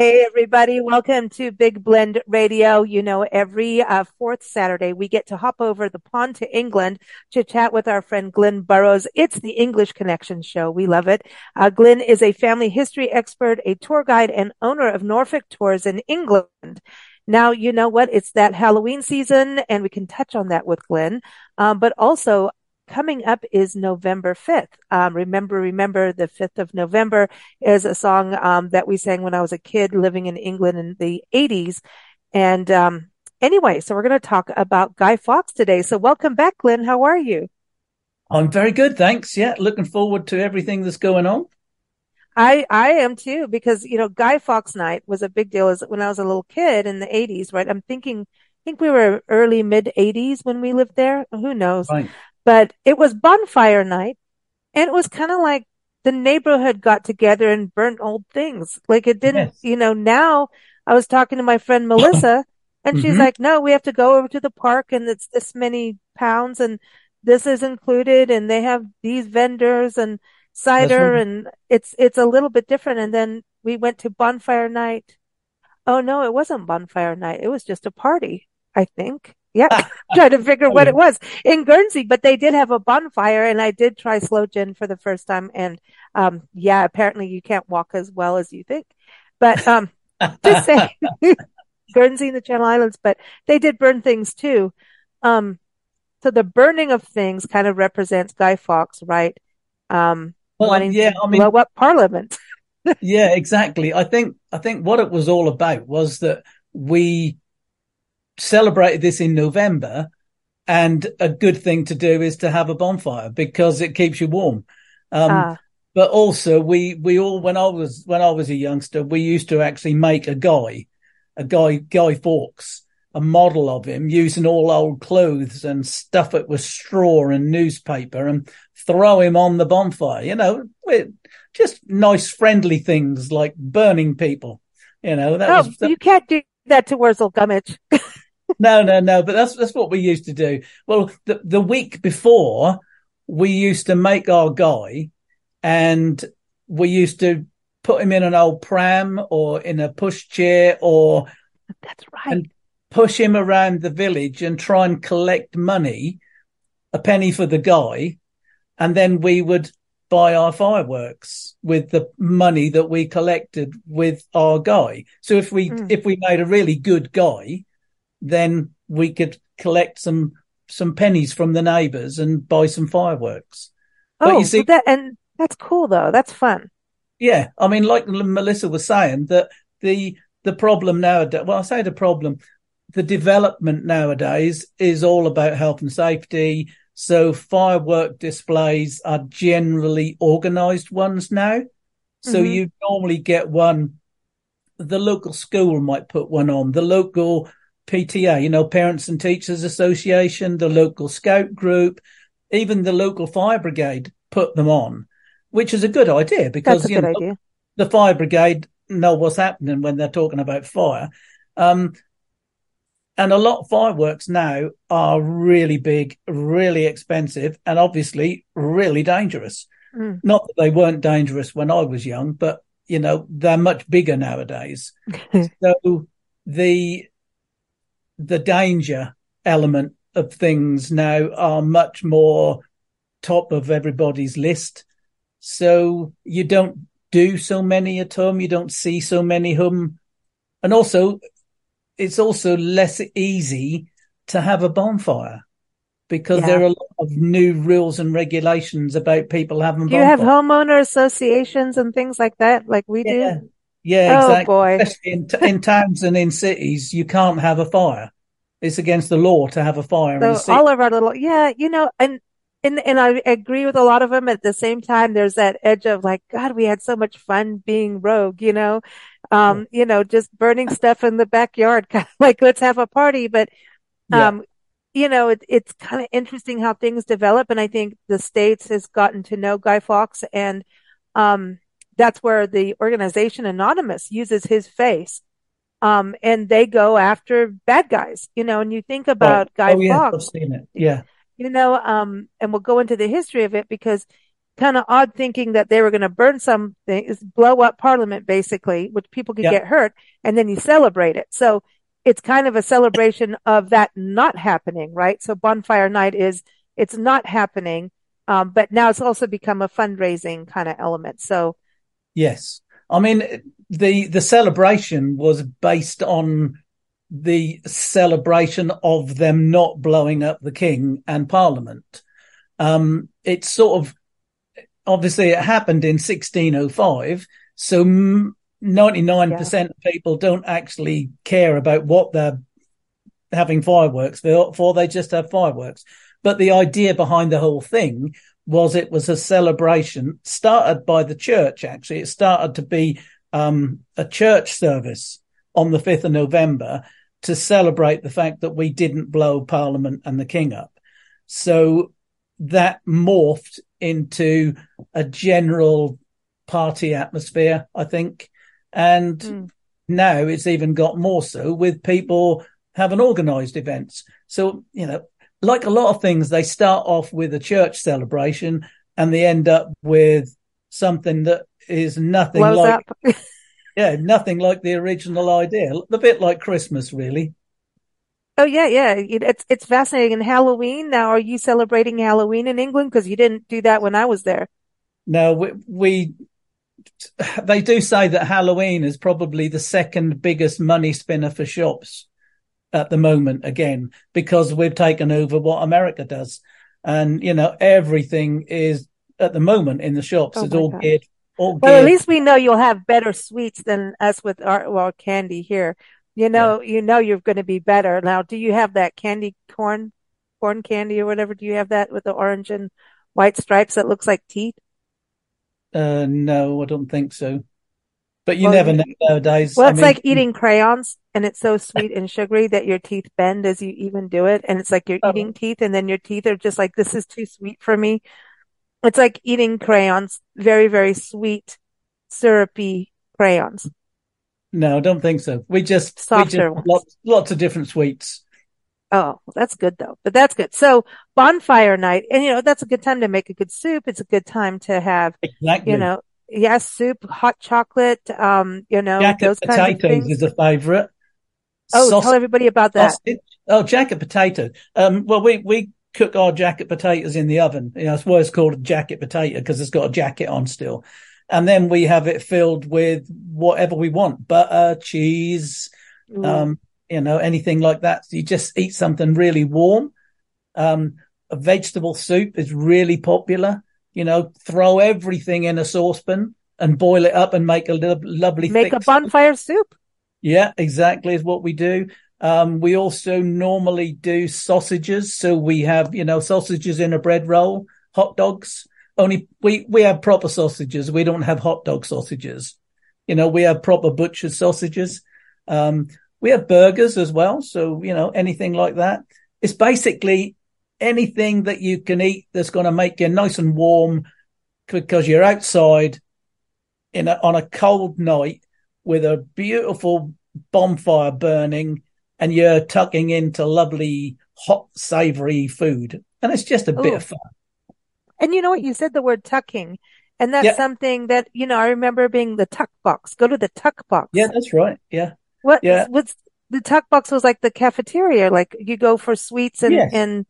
Hey, everybody. Welcome to Big Blend Radio. You know, every uh, fourth Saturday, we get to hop over the pond to England to chat with our friend Glynn Burrows. It's the English Connection show. We love it. Uh, Glynn is a family history expert, a tour guide, and owner of Norfolk Tours in England. Now, you know what? It's that Halloween season, and we can touch on that with Glynn. Um, but also, coming up is November 5th. Um, remember, remember the 5th of November is a song, um, that we sang when I was a kid living in England in the 80s. And, um, anyway, so we're going to talk about Guy Fawkes today. So welcome back, Glynn. How are you? I'm very good. Thanks. Yeah. Looking forward to everything that's going on. I, I am too, because, you know, Guy Fawkes night was a big deal as when I was a little kid in the 80s, right? I'm thinking, I think we were early mid 80s when we lived there. Who knows? Right but it was bonfire night and it was kind of like the neighborhood got together and burnt old things. Like it didn't, yes. you know, now I was talking to my friend Melissa and mm-hmm. she's like, no, we have to go over to the park and it's this many pounds and this is included and they have these vendors and cider right. and it's, it's a little bit different. And then we went to bonfire night. Oh no, it wasn't bonfire night. It was just a party, I think. Yeah, trying to figure what it was in Guernsey, but they did have a bonfire, and I did try sloe gin for the first time, and um, yeah, apparently you can't walk as well as you think, but um, just say Guernsey and the Channel Islands, but they did burn things too. Um, so the burning of things kind of represents Guy Fawkes, right? Um, well, wanting yeah, to I mean, blow up Parliament. yeah, exactly. I think I think what it was all about was that we celebrated this in November. And a good thing to do is to have a bonfire because it keeps you warm. Um, ah. but also we, we all, when I was, when I was a youngster, we used to actually make a guy, a guy, Guy Fawkes, a model of him using all old clothes and stuff it with straw and newspaper and throw him on the bonfire, you know, just nice, friendly things like burning people. You know, that oh, was, that... you can't do that to Wurzel Gummidge. no, no, no. But that's that's what we used to do. Well, the the week before, we used to make our guy, and we used to put him in an old pram or in a pushchair or that's right, and push him around the village and try and collect money, a penny for the guy, and then we would buy our fireworks with the money that we collected with our guy. So if we mm. if we made a really good guy, then we could collect some some pennies from the neighbours and buy some fireworks. Oh, but you see, that, and that's cool though. That's fun. Yeah, I mean, like Melissa was saying, that the the problem nowadays. Well, I say the problem. The development nowadays is all about health and safety. So firework displays are generally organised ones now. So mm-hmm. you normally get one. The local school might put one on. The local PTA, you know, Parents and Teachers Association, the local scout group, even the local fire brigade put them on, which is a good idea because you know, idea. the fire brigade know what's happening when they're talking about fire. Um, and a lot of fireworks now are really big, really expensive, and obviously really dangerous. Mm. Not that they weren't dangerous when I was young, but you know, they're much bigger nowadays. so the the danger element of things now are much more top of everybody's list. So you don't do so many at home. You don't see so many home. And also it's also less easy to have a bonfire because yeah. there are a lot of new rules and regulations about people having. Do you have homeowner associations and things like that, like we yeah. do? Yeah, oh, exactly. Boy. Especially in, in towns and in cities, you can't have a fire. It's against the law to have a fire. So all of our little, yeah, you know, and, and, and I agree with a lot of them. At the same time, there's that edge of like, God, we had so much fun being rogue, you know, um, yeah. you know, just burning stuff in the backyard, kind of like, let's have a party. But, um, yeah you know, it, it's kind of interesting how things develop. And I think the States has gotten to know Guy Fawkes and, um, that's where the organization Anonymous uses his face. Um, and they go after bad guys, you know, and you think about oh, Guy oh, yeah, Fawkes. I've seen it. Yeah. You know, um, and we'll go into the history of it because kind of odd thinking that they were going to burn something, is blow up parliament basically, which people could get hurt and then you celebrate it. So it's kind of a celebration of that not happening, right? So bonfire night is, it's not happening. Um, but now it's also become a fundraising kind of element. So yes, I mean, the, the celebration was based on the celebration of them not blowing up the king and parliament. Um, it's sort of, obviously it happened in 1605. So 99% yeah. of people don't actually care about what they're having fireworks for, for they just have fireworks. But the idea behind the whole thing was it was a celebration started by the church. Actually, it started to be um, a church service on the 5th of November to celebrate the fact that we didn't blow Parliament and the King up. So that morphed into a general party atmosphere, I think. And mm. now it's even got more so with people having organized events. So, you know, like a lot of things, they start off with a church celebration and they end up with something that is nothing Blows like, yeah, nothing like the original idea. A bit like Christmas, really. Oh yeah, yeah. It's it's fascinating. And Halloween now, are you celebrating Halloween in England? Because you didn't do that when I was there. No, we, we they do say that Halloween is probably the second biggest money spinner for shops at the moment again because we've taken over what America does, and you know everything is at the moment in the shops oh is all God. geared. All well, at least we know you'll have better sweets than us with our well candy here. You know, yeah. you know you're going to be better now. Do you have that candy corn, corn candy or whatever? Do you have that with the orange and white stripes that looks like teeth? Uh, no, I don't think so. But you well, never know nowadays. Well, it's I mean, like eating crayons, and it's so sweet and sugary that your teeth bend as you even do it, and it's like you're oh. eating teeth, and then your teeth are just like, "This is too sweet for me." It's like eating crayons, very, very sweet, syrupy crayons. No, I don't think so. We just, Softer we just lots, lots of different sweets. Oh, that's good though. But that's good. So bonfire night, and you know that's a good time to make a good soup. It's a good time to have, exactly. you know, yes, soup, hot chocolate, um, you know, jacket those kinds of things. is a favorite. Oh, Sausage, tell everybody about that. Sausage. Oh, jacket potato. Um, well, we we cook our jacket potatoes in the oven. You know, that's why it's called a jacket potato because it's got a jacket on still. And then we have it filled with whatever we want: butter, cheese, mm. um, you know, anything like that. So you just eat something really warm. Um, a vegetable soup is really popular. You know, throw everything in a saucepan and boil it up and make a lo- lovely make a bonfire soup. soup. Yeah, exactly is what we do. Um, we also normally do sausages. So we have, you know, sausages in a bread roll, hot dogs. Only we, we have proper sausages. We don't have hot dog sausages. You know, we have proper butcher sausages. Um, we have burgers as well. So, you know, anything like that. It's basically anything that you can eat that's going to make you nice and warm because you're outside in a, on a cold night with a beautiful bonfire burning and you're tucking into lovely hot savory food and it's just a Ooh. bit of fun and you know what you said the word tucking and that's yeah. something that you know i remember being the tuck box go to the tuck box yeah that's right yeah what yeah. what's the tuck box was like the cafeteria, like you go for sweets and, yes. and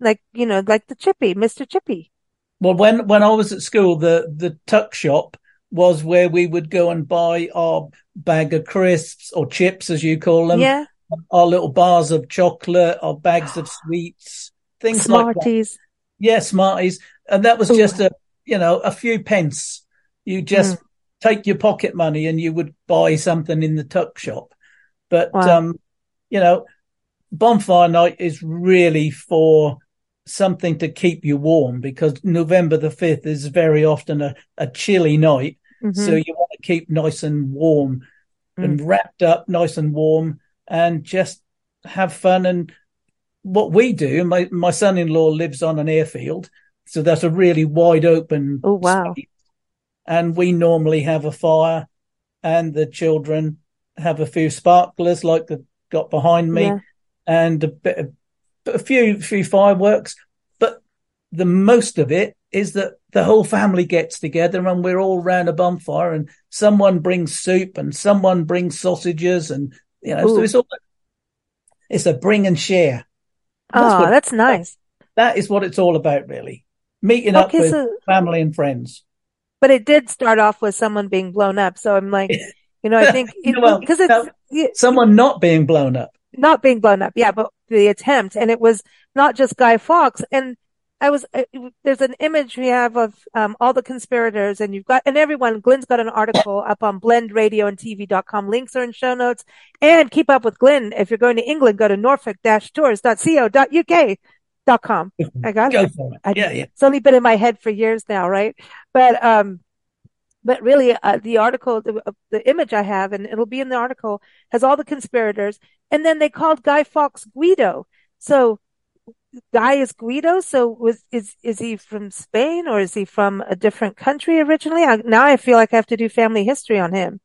like, you know, like the Chippy, Mr. Chippy. Well, when, when I was at school, the, the tuck shop was where we would go and buy our bag of crisps or chips, as you call them. Yeah. Our little bars of chocolate, our bags of sweets, things Smarties. like that. Yeah, Smarties. And that was Ooh. just a, you know, a few pence. You just mm. take your pocket money and you would buy something in the tuck shop. But, wow. um, you know, bonfire night is really for something to keep you warm because November the 5th is very often a, a chilly night. Mm-hmm. So you want to keep nice and warm mm. and wrapped up nice and warm and just have fun. And what we do, my, my son in law lives on an airfield. So that's a really wide open. Oh, wow. Space. and we normally have a fire and the children have a few sparklers like they've got behind me yeah. and a bit of, a few few fireworks but the most of it is that the whole family gets together and we're all round a bonfire and someone brings soup and someone brings sausages and you know so it's all it's a bring and share. That's oh what, that's nice. That is what it's all about really. Meeting okay, up with so, family and friends. But it did start off with someone being blown up so i'm like you know i think because well, it's someone not being blown up. Not being blown up yeah but the attempt and it was not just guy fawkes and I was, uh, there's an image we have of, um, all the conspirators and you've got, and everyone, Glynn's got an article up on blendradioandtv.com. Links are in show notes and keep up with Glynn. If you're going to England, go to norfolk-tours.co.uk. Dot. I got Go it. It. I, yeah, yeah. It's only been in my head for years now, right? But, um, but really, uh, the article, the, uh, the image I have, and it'll be in the article, has all the conspirators. And then they called Guy Fawkes Guido. So guy is Guido. So was is is he from Spain or is he from a different country originally? I, now I feel like I have to do family history on him,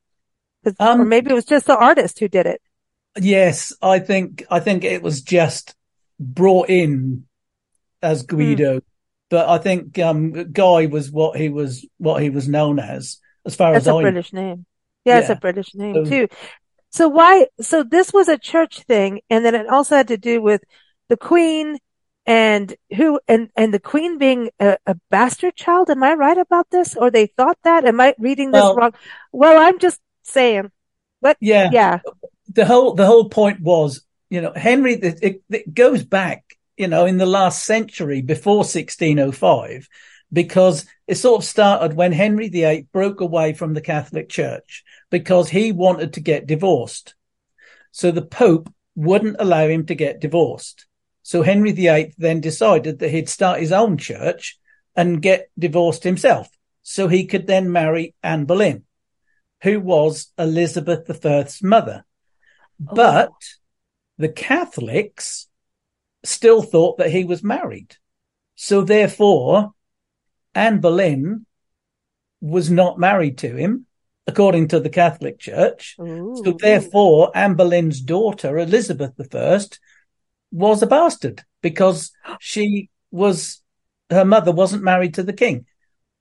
um, or maybe it was just the artist who did it. Yes, I think I think it was just brought in as Guido, mm. but I think um, Guy was what he was what he was known as as far as That's as a I British name. Yeah, yeah, it's a British name so, too. So why? So this was a church thing, and then it also had to do with the Queen and who and and the queen being a, a, bastard child am i right about this? Or they thought that? Am i reading this well, wrong? Well i'm just saying. But yeah. yeah. The whole the whole point was you know henry it, it goes back you know in the last century before 1605 because it sort of started when henry viii broke away from the catholic church because he wanted to get divorced. So the pope wouldn't allow him to get divorced so Henry VIII then decided that he'd start his own church and get divorced himself so he could then marry Anne Boleyn, who was Elizabeth I's mother. Oh. But the Catholics still thought that he was married. So therefore, Anne Boleyn was not married to him, according to the Catholic Church. Ooh. So therefore, Anne Boleyn's daughter, Elizabeth I, was a bastard because she was, her mother wasn't married to the king.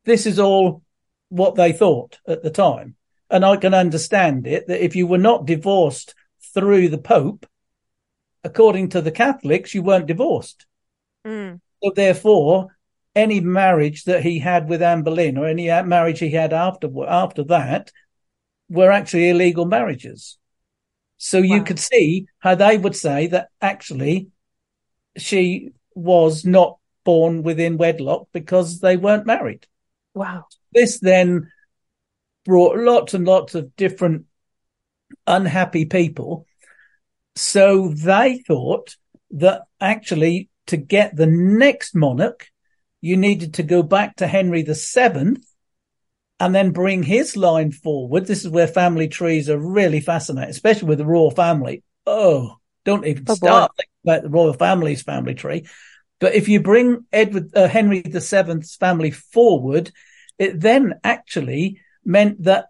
This is all what they thought at the time. And I can understand it that if you were not divorced through the Pope, according to the Catholics, you weren't divorced. Mm. So therefore, any marriage that he had with Anne Boleyn or any marriage he had after after that were actually illegal marriages. So you could see how they would say that actually she was not born within wedlock because they weren't married. Wow. This then brought lots and lots of different unhappy people. So they thought that actually to get the next monarch, you needed to go back to Henry VII and then bring his line forward. This is where family trees are really fascinating, especially with the royal family. Oh, don't even oh, start about the royal family's family tree. But if you bring Edward uh, Henry VII's family forward, it then actually meant that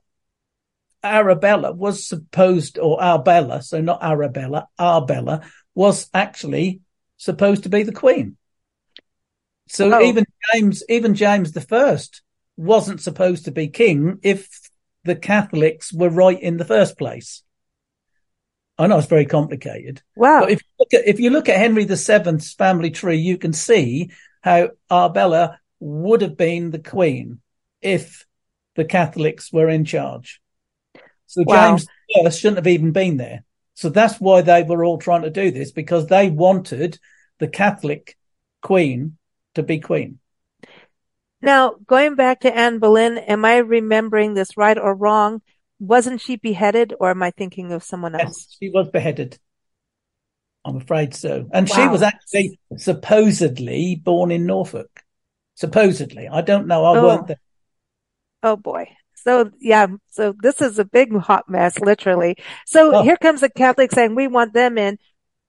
Arabella was supposed, or Arbella, so not Arabella, Arbella was actually supposed to be the queen. So oh. even James, even James the First wasn't supposed to be king if the Catholics were right in the first place. I know it's very complicated. Wow. But if you look at, if you look at Henry VII's family tree, you can see how Arbella would have been the queen if the Catholics were in charge. So wow. James I shouldn't have even been there. So that's why they were all trying to do this because they wanted the Catholic queen to be queen. Now, going back to Anne Boleyn, am I remembering this right or wrong? Wasn't she beheaded or am I thinking of someone else? Yes, she was beheaded. I'm afraid so. And wow. she was actually supposedly born in Norfolk. Supposedly. I don't know. I oh. weren't there. Oh boy. So yeah, so this is a big hot mess, literally. So oh. here comes the Catholic saying we want them in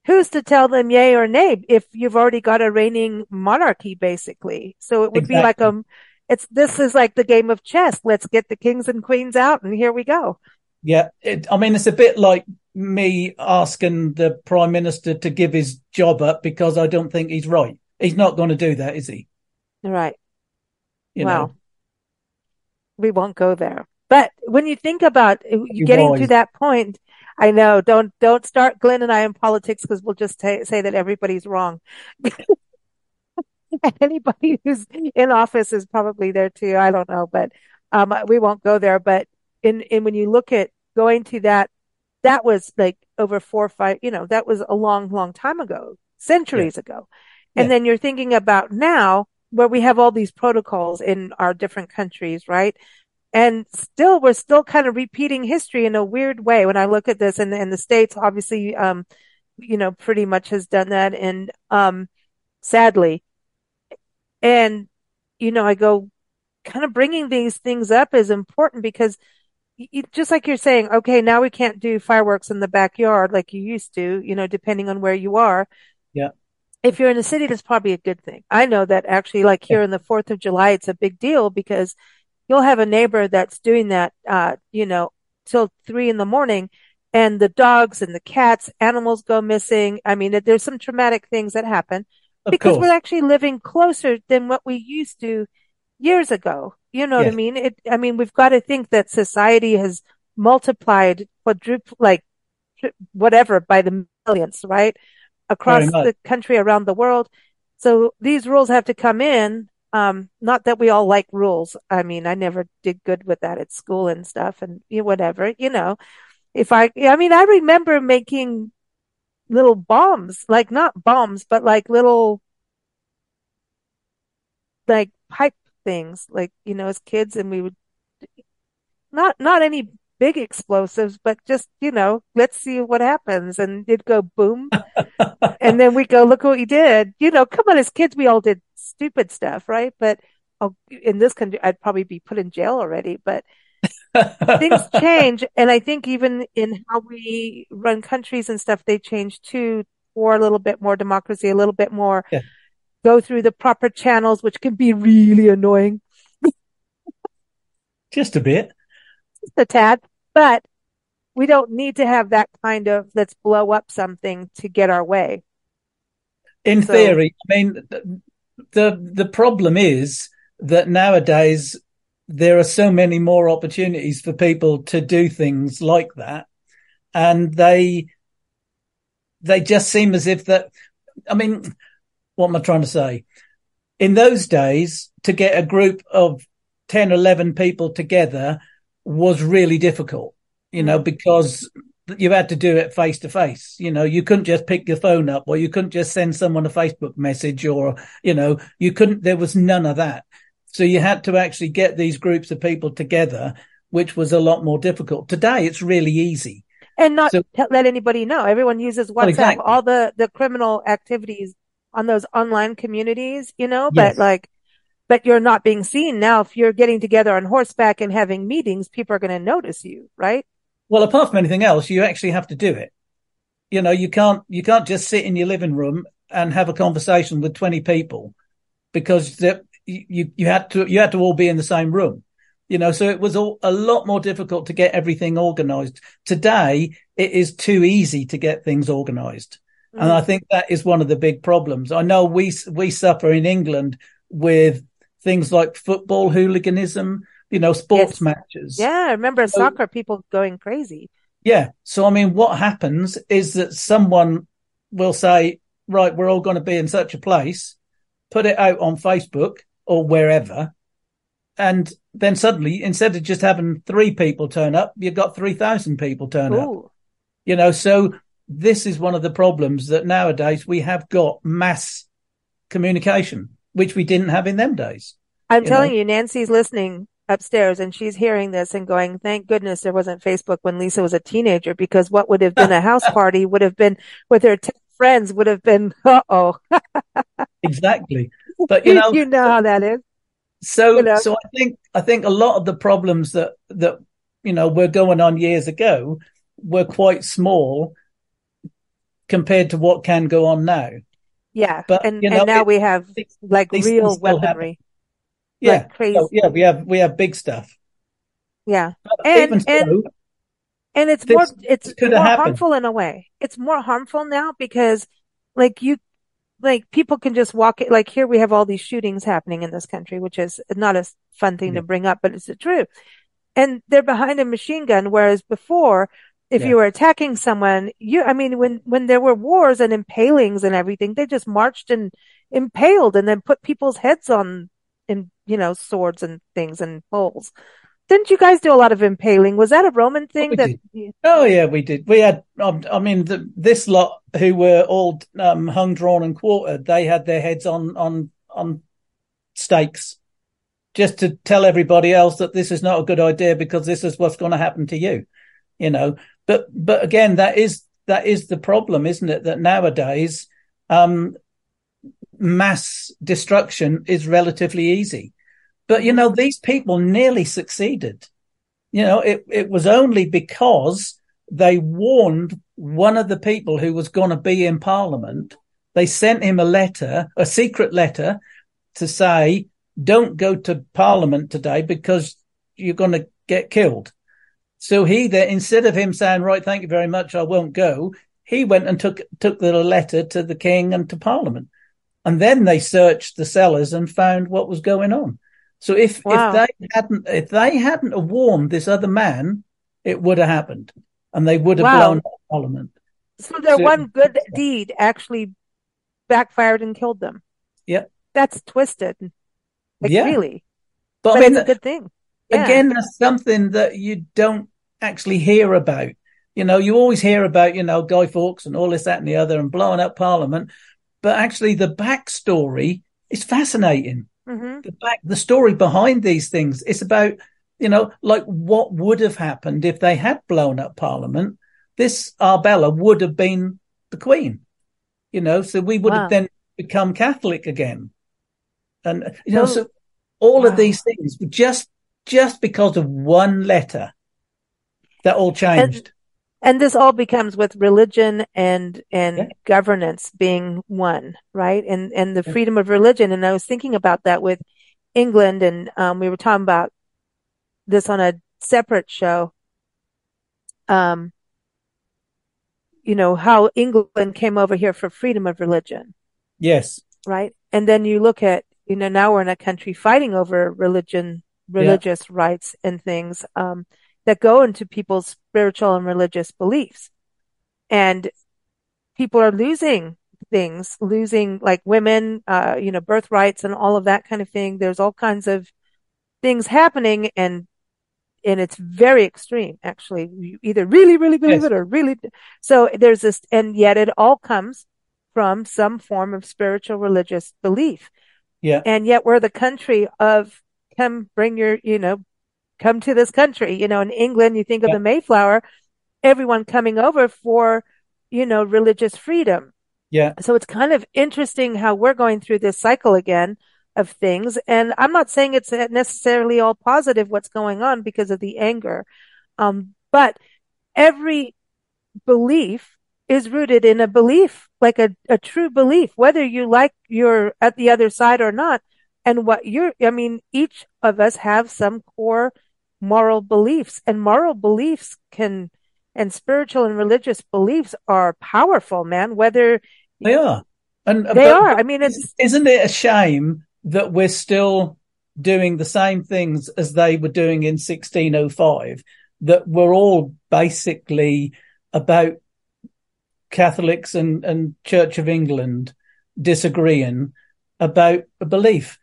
who's to tell them yay or nay if you've already got a reigning monarchy, basically? So it would exactly. be like a, um, it's, this is like the game of chess. Let's get the kings and queens out and here we go. Yeah. It, I mean, it's a bit like me asking the prime minister to give his job up because I don't think he's right. He's not going to do that, is he? Right. You well, know, we won't go there. But when you think about uh, You getting to that point, I know, don't, don't start Glynn and I in politics because we'll just ta say that everybody's wrong. Anybody who's in office is probably there too. I don't know, but, um, we won't go there. But in, in when you look at going to that, that was like over four or five, you know, that was a long, long time ago, centuries ago. And Yeah. then you're thinking about now where we have all these protocols in our different countries, right? And still, we're still kind of repeating history in a weird way. When I look at this and, and the States obviously, um, you know, pretty much has done that. And, um, sadly, and, you know, I go kind of bringing these things up is important because just like you're saying, okay, now we can't do fireworks in the backyard like you used to, you know, depending on where you are. Yeah. If you're in a city, that's probably a good thing. I know that actually, like here in the 4th of July, it's a big deal because you'll have a neighbor that's doing that, uh, you know, till three in the morning and the dogs and the cats, animals go missing. I mean, there's some traumatic things that happen of because course. we're actually living closer than what we used to years ago. You know what I mean? It, I mean, we've got to think that society has multiplied, quadruple, like whatever by the millions, right? Across the country, around the world. So these rules have to come in. Um, not that we all like rules. I mean, I never did good with that at school and stuff and you know, whatever, you know, if I, I mean, I remember making little bombs, like not bombs, but like little, like pipe things, like, you know, as kids and we would not, not any big explosives, but just, you know, let's see what happens. And it'd go boom. and then we go, look what you did. You know, come on, as kids, we all did stupid stuff, right? But oh, in this country, I'd probably be put in jail already, but things change. And I think even in how we run countries and stuff, they change too for a little bit more democracy, a little bit more Yeah. go through the proper channels, which can be really annoying, Just a bit. Just a tad, but we don't need to have that kind of let's blow up something to get our way. In So- theory, I mean, th- the the problem is that nowadays there are so many more opportunities for people to do things like that, and they they just seem as if that. I mean, what am I trying to say? In those days, to get a group of 10, 11 people together was really difficult, you know, mm. because you had to do it face to face. You know, you couldn't just pick your phone up or you couldn't just send someone a Facebook message or, you know, you couldn't, there was none of that. So you had to actually get these groups of people together, which was a lot more difficult. Today, it's really easy. and not So- let anybody know. Everyone uses WhatsApp, oh, exactly. all the, the criminal activities on those online communities, you know, Yes. but like, but you're not being seen now. If you're getting together on horseback and having meetings, people are going to notice you, right? Well, apart from anything else, you actually have to do it. You know, you can't, you can't just sit in your living room and have a conversation with 20 people because the, you, you had to, you had to all be in the same room. You know, so it was all, a lot more difficult to get everything organized. Today, it is too easy to get things organized. And Mm. I think that is one of the big problems. I know we, we suffer in England with things like football hooliganism, you know, sports Yes. matches. Yeah, I remember So- soccer people going crazy. Yeah. So, I mean, what happens is that someone will say, right, we're all going to be in such a place, put it out on Facebook or wherever. And then suddenly, instead of just having three people turn up, you've got 3,000 people turn up, you know, so this is one of the problems that nowadays we have got mass communication, which we didn't have in them days. I'm you telling know? you, Nancy's listening upstairs and she's hearing this and going, thank goodness there wasn't Facebook when Lisa was a teenager because what would have been a house party would have been with her 10 friends would have been, uh oh. Exactly. But, you know, you know how that is. So, you know? so I think, I think a lot of the problems that, that, you know, were going on years ago were quite small compared to what can go on now. Yeah. But, and, you know, and now it- we have these- like these real things still happen. weaponry. Yeah, like yeah, we have we have big stuff. Yeah, But and even so, and and it's more it's more happened. harmful in a way. It's more harmful now because like you like people can just walk it like here we have all these shootings happening in this country, which is not a fun thing Yeah. to bring up, but it's the truth. And they're behind a machine gun, whereas before, if Yeah. you were attacking someone, you I mean when when there were wars and impalings and everything, they just marched and impaled and then put people's heads on in you know swords and things and poles. Didn't you guys do a lot of impaling? Was that a Roman thing we that did. Oh yeah, we did. We had. Um, I mean, the, this lot who were all um, hung, drawn, and quartered. They had their heads on on on stakes, just to tell everybody else that this is not a good idea because this is what's going to happen to you. You know. But but again, that is that is the problem, isn't it? That nowadays, um, mass destruction is relatively easy. But you know, these people nearly succeeded. You know, it, it was only because they warned one of the people who was going to be in parliament. They sent him a letter, a secret letter to say, don't go to parliament today because you're going to get killed. So he then, instead of him saying, right, thank you very much, I won't go, he went and took, took the letter to the king and to parliament. And then they searched the cellars and found what was going on. So if, Wow. if they hadn't, if they hadn't warned this other man, it would have happened and they would have Wow. blown up parliament. so their So- one good deed actually backfired and killed them? Yeah. That's twisted. Like Yeah. really. But, But I mean, it's a good thing. Yeah. again, that's something that you don't actually hear about. You know, you always hear about, you know, Guy Fawkes and all this, that and the other and blowing up parliament. But actually the backstory is fascinating. hmm the back the story behind these things it's about you know like what would have happened if they had blown up parliament this arbella would have been the queen you know so we would Wow. have then become catholic again and you know So- so all Wow. of these things just just because of one letter that all changed And this all becomes with religion and and Yeah. governance being one, right? And and the freedom of religion. And I was thinking about that with England, and um, we were talking about this on a separate show. Um, you know how England came over here for freedom of religion, yes right? And then you look at you know now we're in a country fighting over religion, religious rights and things. Um, that go into people's spiritual and religious beliefs. And people are losing things, losing like women, uh, you know, birthrights and all of that kind of thing. There's all kinds of things happening and and it's very extreme actually. You either really, really believe Yes. it or really so there's this and yet it all comes from some form of spiritual religious belief. yeah And yet we're the country of come bring your, you know, come to this country. You know, in England, you think of the Mayflower, everyone coming over for, you know, religious freedom. yeah So it's kind of interesting how we're going through this cycle again of things. And I'm not saying it's necessarily all positive what's going on because of the anger. Um, but every belief is rooted in a belief, like a, a true belief, whether you like you're at the other side or not. And what you're, I mean, each of us have some core moral beliefs and moral beliefs can, and spiritual and religious beliefs are powerful, man, whether they are. And uh, they but- are. I mean, it's, isn't it a shame that we're still doing the same things as they were doing in 1605 that we're all basically about catholics and, and church of england disagreeing about a belief?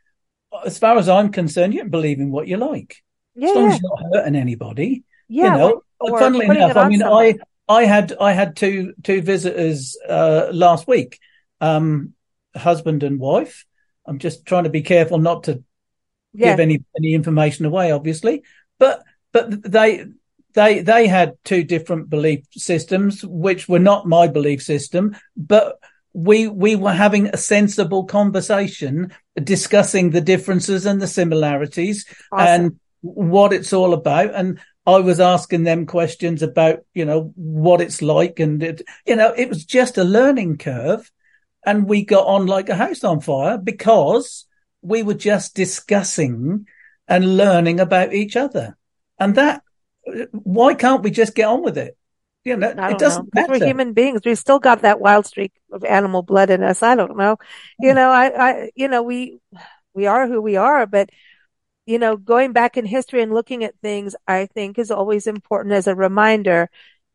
As far as i'm concerned you can believe in what you like yeah, as long yeah, as you're not hurting anybody yeah. you know. or funnily enough i mean someone. i i had i had two two visitors uh last week. Um husband and wife. I'm just trying to be careful not to yeah, give any any information away obviously. But but they they they had two different belief systems which were not my belief system. But we we were having a sensible conversation discussing the differences and the similarities. Awesome. and what it's all about. And I was asking them questions about, you know, what it's like. And it, you know, it was just a learning curve. And we got on like a house on fire because we were just discussing and learning about each other. And that, why can't we just get on with it? You know, it doesn't know. matter. We're human beings. We've still got that wild streak of animal blood in us. I don't know. You hmm. know, I, I, you know, we, we are who we are, but you know, going back in history and looking at things, I think is always important as a reminder.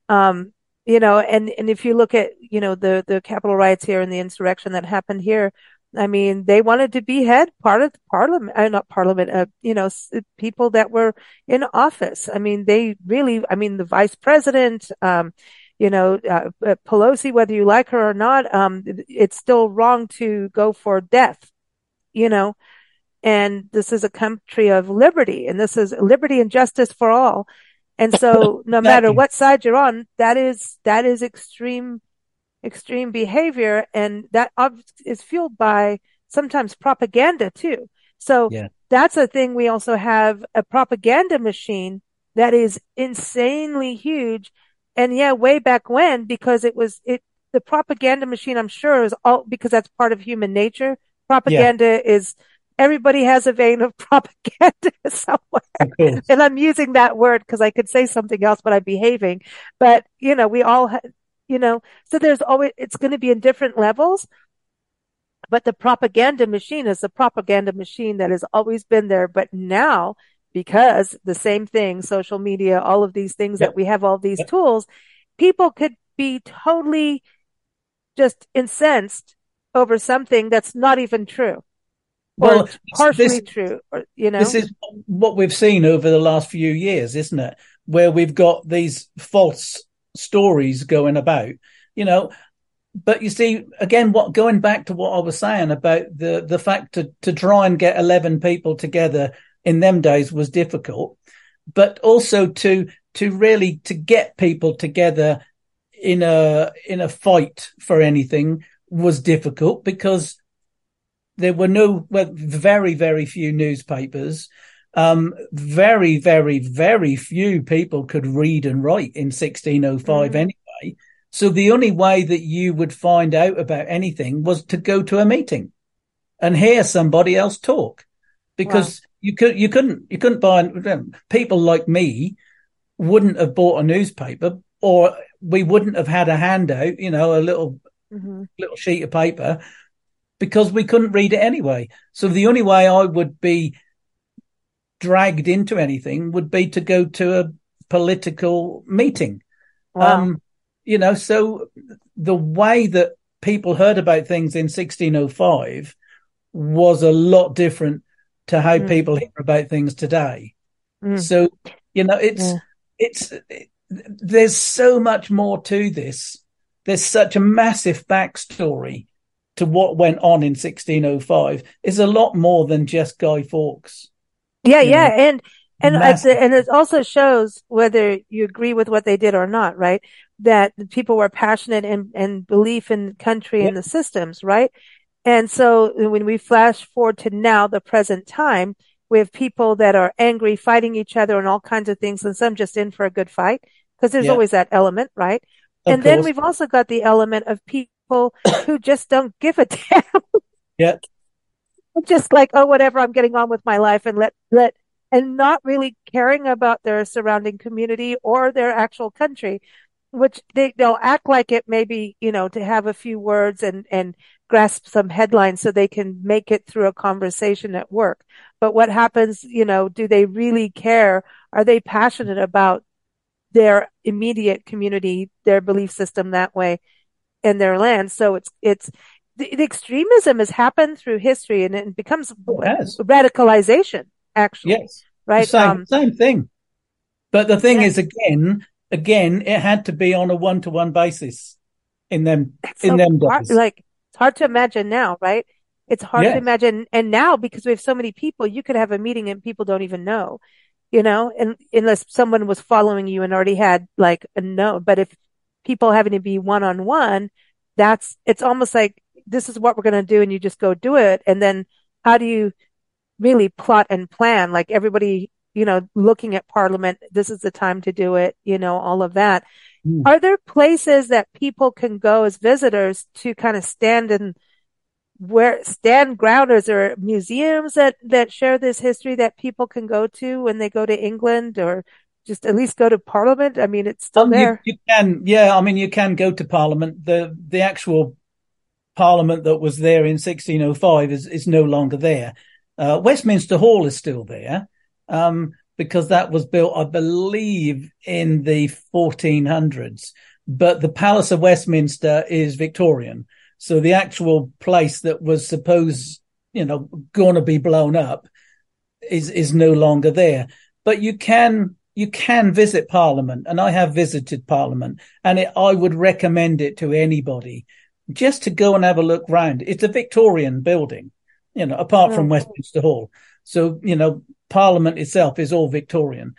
Um, you know, and, and if you look at, you know, the, the Capitol riots here and the insurrection that happened here, I mean, they wanted to behead part of parliament, uh, not parliament, uh, you know, people that were in office. I mean, they really, I mean, the vice president, um, you know, uh, uh, Pelosi, whether you like her or not, um, it's still wrong to go for death, you know, and this is a country of liberty and this is liberty and justice for all. And so no matter what side you're on, that is, that is extreme extreme behavior and that is fueled by sometimes propaganda too. So yeah. that's a thing. We also have a propaganda machine that is insanely huge. And yeah, way back when, because it was, it, the propaganda machine, I'm sure is all because that's part of human nature. Propaganda yeah. is, everybody has a vein of propaganda somewhere. And I'm using that word because I could say something else, but I'm behaving. But, you know, we all, ha- you know, so there's always, it's going to be in different levels. But the propaganda machine is the propaganda machine that has always been there. But now, because the same thing, social media, all of these things yep. that we have all these yep. tools, people could be totally just incensed over something that's not even true. Well, partially this, true, you know. This is what we've seen over the last few years, isn't it? Where we've got these false stories going about, you know. But you see, again, what going back to what I was saying about the the fact to to try and get eleven people together in them days was difficult, but also to to really to get people together in a in a fight for anything was difficult because there were no well, very very few newspapers um, very, very, very few people could read and write in 1605 mm. anyway. So the only way that you would find out about anything was to go to a meeting and hear somebody else talk because wow. you could, you couldn't, you couldn't buy people like me wouldn't have bought a newspaper or we wouldn't have had a handout, you know, a little, mm-hmm. little sheet of paper because we couldn't read it anyway. So the only way I would be dragged into anything would be to go to a political meeting. Wow. Um, you know, so the way that people heard about things in 1605 was a lot different to how mm. people hear about things today. Mm. So, you know, it's, yeah. it's, it, there's so much more to this. There's such a massive backstory to what went on in 1605. is a lot more than just Guy Fawkes. Yeah, yeah, know? and and uh, and it also shows whether you agree with what they did or not, right? That people were passionate and and belief in the country yep. and the systems, right? And so uh, when we flash forward to now, the present time, we have people that are angry, fighting each other and all kinds of things, and some just in for a good fight because there's yep. always that element, right? Of and course. then we've also got the element of people who just don't give a damn. Yeah just like, oh, whatever, I'm getting on with my life and let, let, and not really caring about their surrounding community or their actual country, which they, they'll act like it maybe, you know, to have a few words and, and grasp some headlines so they can make it through a conversation at work. But what happens, you know, do they really care? Are they passionate about their immediate community, their belief system that way and their land? So it's, it's, the, the, extremism has happened through history and it becomes radicalization, actually. Yes. Right. Same, um, same thing. But the thing yeah. is, again, again, it had to be on a one to one basis in them, in so them hard, days. Like, it's hard to imagine now, right? It's hard to imagine. And now, because we have so many people, you could have a meeting and people don't even know, you know, and unless someone was following you and already had like a note. But if people having to be one on one, that's, it's almost like this is what we're going to do and you just go do it. And then how do you really plot and plan? Like everybody, you know, looking at parliament, this is the time to do it, you know, all of that. Mm. Are there places that people can go as visitors to kind of stand in where stand grounders or museums that, that share this history that people can go to when they go to England or just at least go to Parliament? I mean, it's still um, there. You, you, can, yeah. I mean, you can go to Parliament. The the actual Parliament that was there in 1605 is is no longer there. Uh, Westminster Hall is still there um, because that was built, I believe, in the 1400s. But the Palace of Westminster is Victorian. So the actual place that was supposed, you know, going to be blown up is is no longer there. But you can you can visit Parliament, and I have visited Parliament, and it, I would recommend it to anybody just to go and have a look round. It's a Victorian building, you know, apart from oh. Westminster Hall. So, you know, Parliament itself is all Victorian,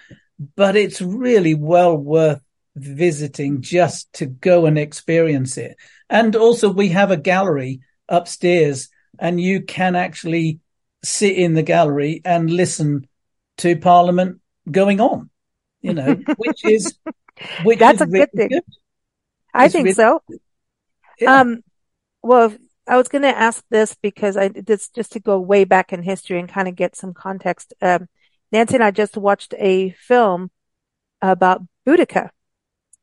but it's really well worth visiting just to go and experience it. And also we have a gallery upstairs and you can actually sit in the gallery and listen to Parliament going on you know, which is which that's is a good thing. Good. I it's think really, so. Yeah. Um, well, I was going to ask this because I this just to go way back in history and kind of get some context. Um, Nancy and I just watched a film about Boudica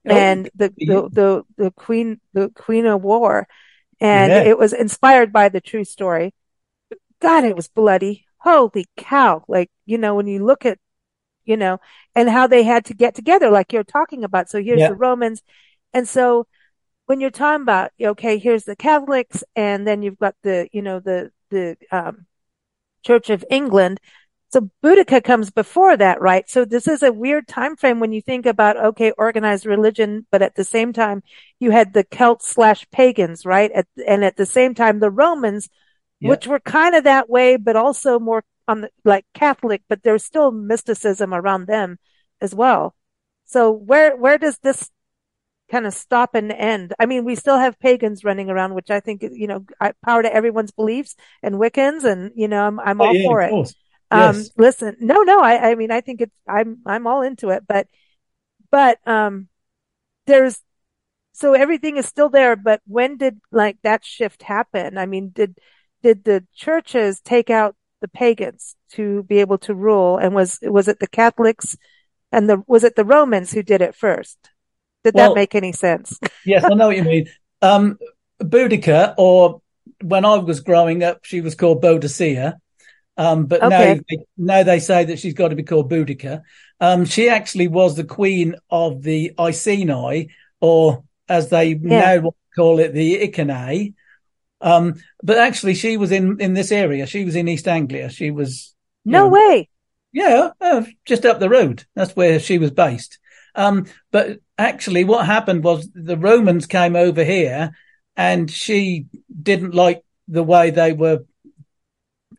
oh, and the, the, the the Queen the Queen of War, and yeah. it was inspired by the true story. God, it was bloody. Holy cow! Like you know, when you look at you know, and how they had to get together, like you're talking about. So here's yeah. the Romans. And so when you're talking about, okay, here's the Catholics, and then you've got the, you know, the, the, um, Church of England. So Boudica comes before that, right? So this is a weird time frame when you think about, okay, organized religion, but at the same time, you had the Celts slash pagans, right? At, and at the same time, the Romans, which were kind of that way, but also more on the, like Catholic, but there's still mysticism around them as well. So where, where does this kind of stop and end? I mean, we still have pagans running around, which I think, you know, power to everyone's beliefs and Wiccans and, you know, I'm, I'm oh, all yeah, for it. Um, yes. listen, no, no, I, I mean, I think it's, I'm, I'm all into it, but, but, um, there's, so everything is still there, but when did like that shift happen? I mean, did, did the churches take out the pagans to be able to rule? And was, was it the Catholics and the, was it the Romans who did it first? Did well, that make any sense? yes, I know what you mean. Um, Boudica, or when I was growing up, she was called Boadicea. Um, but okay. now, now they say that she's got to be called Boudica. Um, she actually was the queen of the Iceni, or as they yeah. now call it, the Iceni. Um, but actually, she was in in this area. She was in East Anglia. She was no know, way. Yeah, uh, just up the road. That's where she was based. Um, but actually, what happened was the Romans came over here, and she didn't like the way they were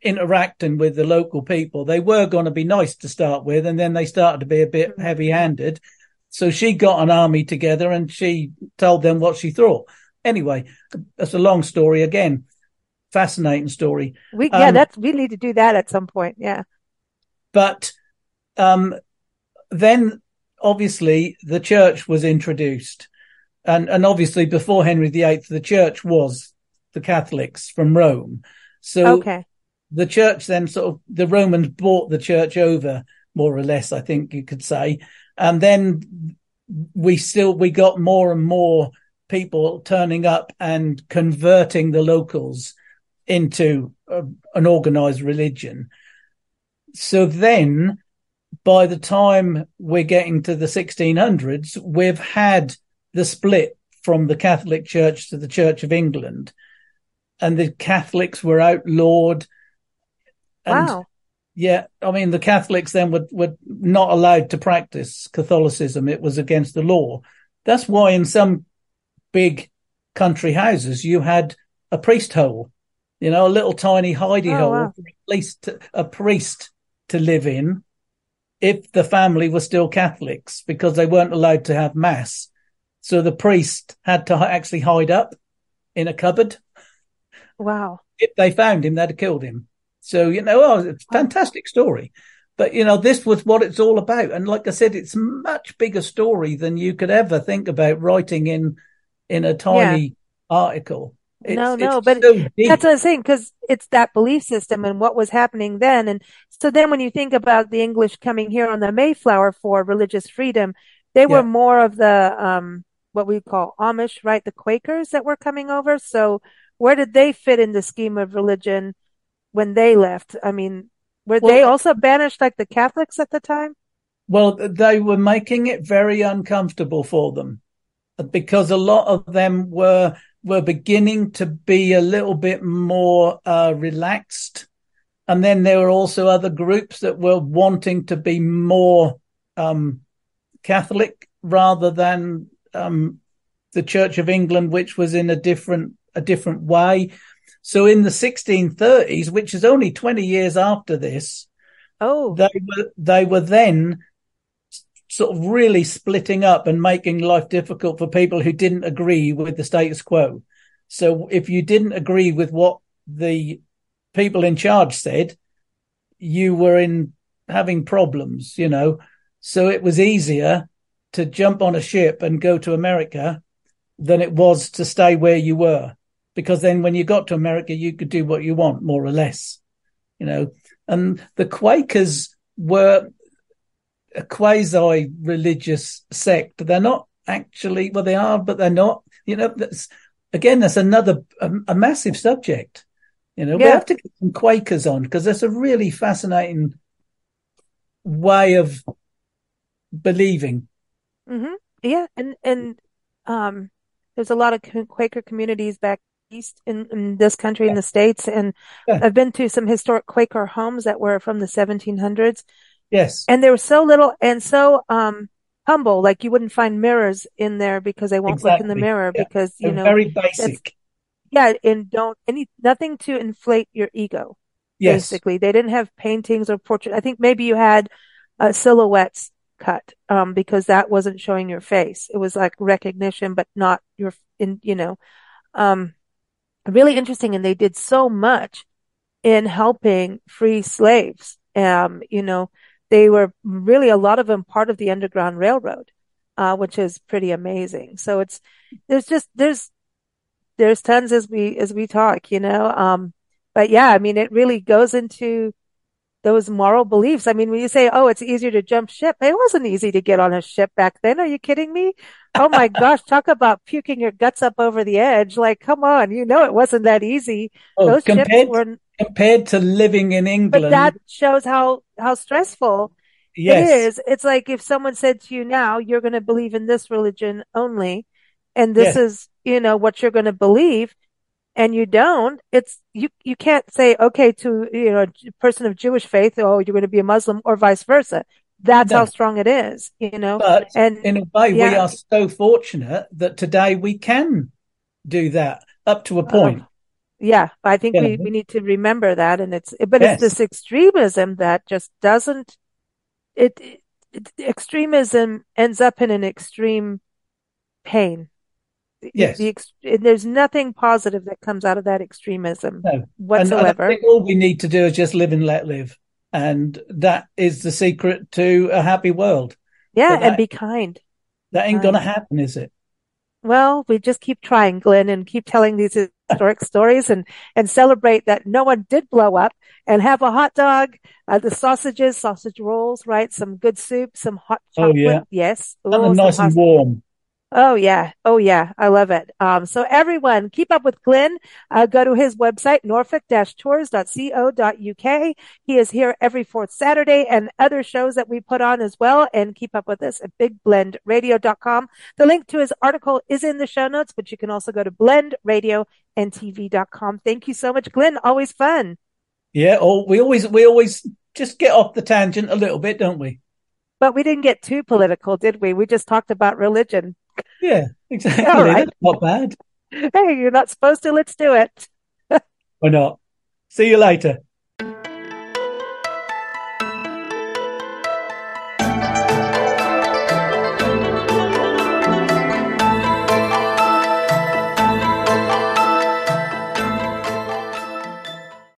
interacting with the local people. They were going to be nice to start with, and then they started to be a bit mm-hmm. heavy handed. So she got an army together and she told them what she thought anyway, that's a long story again. Fascinating story. We yeah, um, that's we need to do that at some point. Yeah. But um, then obviously the church was introduced. And and obviously before Henry VIII, the church was the Catholics from Rome. So okay. the church then sort of the Romans bought the church over, more or less, I think you could say. And then we still we got more and more people turning up and converting the locals into a, an organized religion. So then by the time we're getting to the 1600s, we've had the split from the Catholic Church to the Church of England, and the Catholics were outlawed. And wow. Yeah, I mean the Catholics then were were not allowed to practice Catholicism; it was against the law. That's why in some big country houses, you had a priest hole, you know, a little tiny hidey oh, hole wow. for at least a priest to live in if the family were still Catholics because they weren't allowed to have mass. So the priest had to actually hide up in a cupboard. Wow. If they found him, they'd have killed him. So, you know, oh, it's a fantastic story. But, you know, this was what it's all about. And like I said, it's a much bigger story than you could ever think about writing in in a tiny yeah. article. It's, no, no, but so that's what I'm saying because it's that belief system and what was happening then. And so then when you think about the English coming here on the Mayflower for religious freedom, they yeah. were more of the, um, what we call Amish, right? The Quakers that were coming over. So where did they fit in the scheme of religion when they left? I mean, were well, they also banished like the Catholics at the time? Well, they were making it very uncomfortable for them because a lot of them were were beginning to be a little bit more uh, relaxed. And then there were also other groups that were wanting to be more um, Catholic rather than um, the Church of England, which was in a different a different way. So in the 1630s, which is only 20 years after this, oh, they were they were then sort of really splitting up and making life difficult for people who didn't agree with the status quo. So if you didn't agree with what the people in charge said, you were in having problems, you know. So it was easier to jump on a ship and go to America than it was to stay where you were. Because then when you got to America, you could do what you want, more or less, you know. And the Quakers were a quasi religious sect. They're not actually, well, they are, but they're not. You know, that's again, that's another a, a massive subject. You know, yeah. we have to get some Quakers on because that's a really fascinating way of believing. Mm-hmm. Yeah, and and um, there's a lot of Quaker communities back east in, in this country yeah. in the states, and yeah. I've been to some historic Quaker homes that were from the 1700s, Yes. And they were so little and so um humble, like you wouldn't find mirrors in there because they won't exactly. look in the mirror yeah. because you They're know very basic. Yeah, and don't any nothing to inflate your ego. Yes. Basically, they didn't have paintings or portraits. I think maybe you had uh, silhouettes cut um, because that wasn't showing your face. It was like recognition, but not your in you know. Um, really interesting, and they did so much in helping free slaves. Um, you know, they were really a lot of them part of the Underground Railroad, uh, which is pretty amazing. So it's there's just there's there's tons as we as we talk, you know. Um, but yeah, I mean, it really goes into those moral beliefs. I mean, when you say, "Oh, it's easier to jump ship," it wasn't easy to get on a ship back then. Are you kidding me? Oh my gosh, talk about puking your guts up over the edge. Like, come on, you know, it wasn't that easy. Oh, those compared, ships were compared to living in England. But that shows how, how stressful yes. it is. It's like if someone said to you now, you're going to believe in this religion only, and this yes. is, you know, what you're going to believe, and you don't, it's, you, you can't say, okay, to, you know, a person of Jewish faith, oh, you're going to be a Muslim or vice versa. That's no. how strong it is, you know. But and in a way, yeah. we are so fortunate that today we can do that up to a oh. point. Yeah, I think yeah. we, we need to remember that. And it's, but yes. it's this extremism that just doesn't, it, it, extremism ends up in an extreme pain. Yes. The, the, there's nothing positive that comes out of that extremism no. whatsoever. And, and all we need to do is just live and let live. And that is the secret to a happy world. Yeah. that, and be kind. That ain't going to happen, is it? Well, we just keep trying, Glynn, and keep telling these historic stories and, and celebrate that no one did blow up and have a hot dog, uh, the sausages, sausage rolls, right? Some good soup, some hot chocolate. Oh, yeah. Yes. Ooh, nice and warm. Oh yeah. Oh yeah. I love it. Um, so everyone keep up with Glynn. Uh, go to his website, norfolk-tours.co.uk. He is here every fourth Saturday and other shows that we put on as well. And keep up with us at bigblendradio.com. The link to his article is in the show notes, but you can also go to blendradioandtv.com. Thank you so much, Glynn. Always fun. Yeah. Oh, we always, we always just get off the tangent a little bit, don't we? But we didn't get too political, did we? We just talked about religion. Yeah, exactly. Right. That's not bad. Hey, you're not supposed to. Let's do it. Why not? See you later.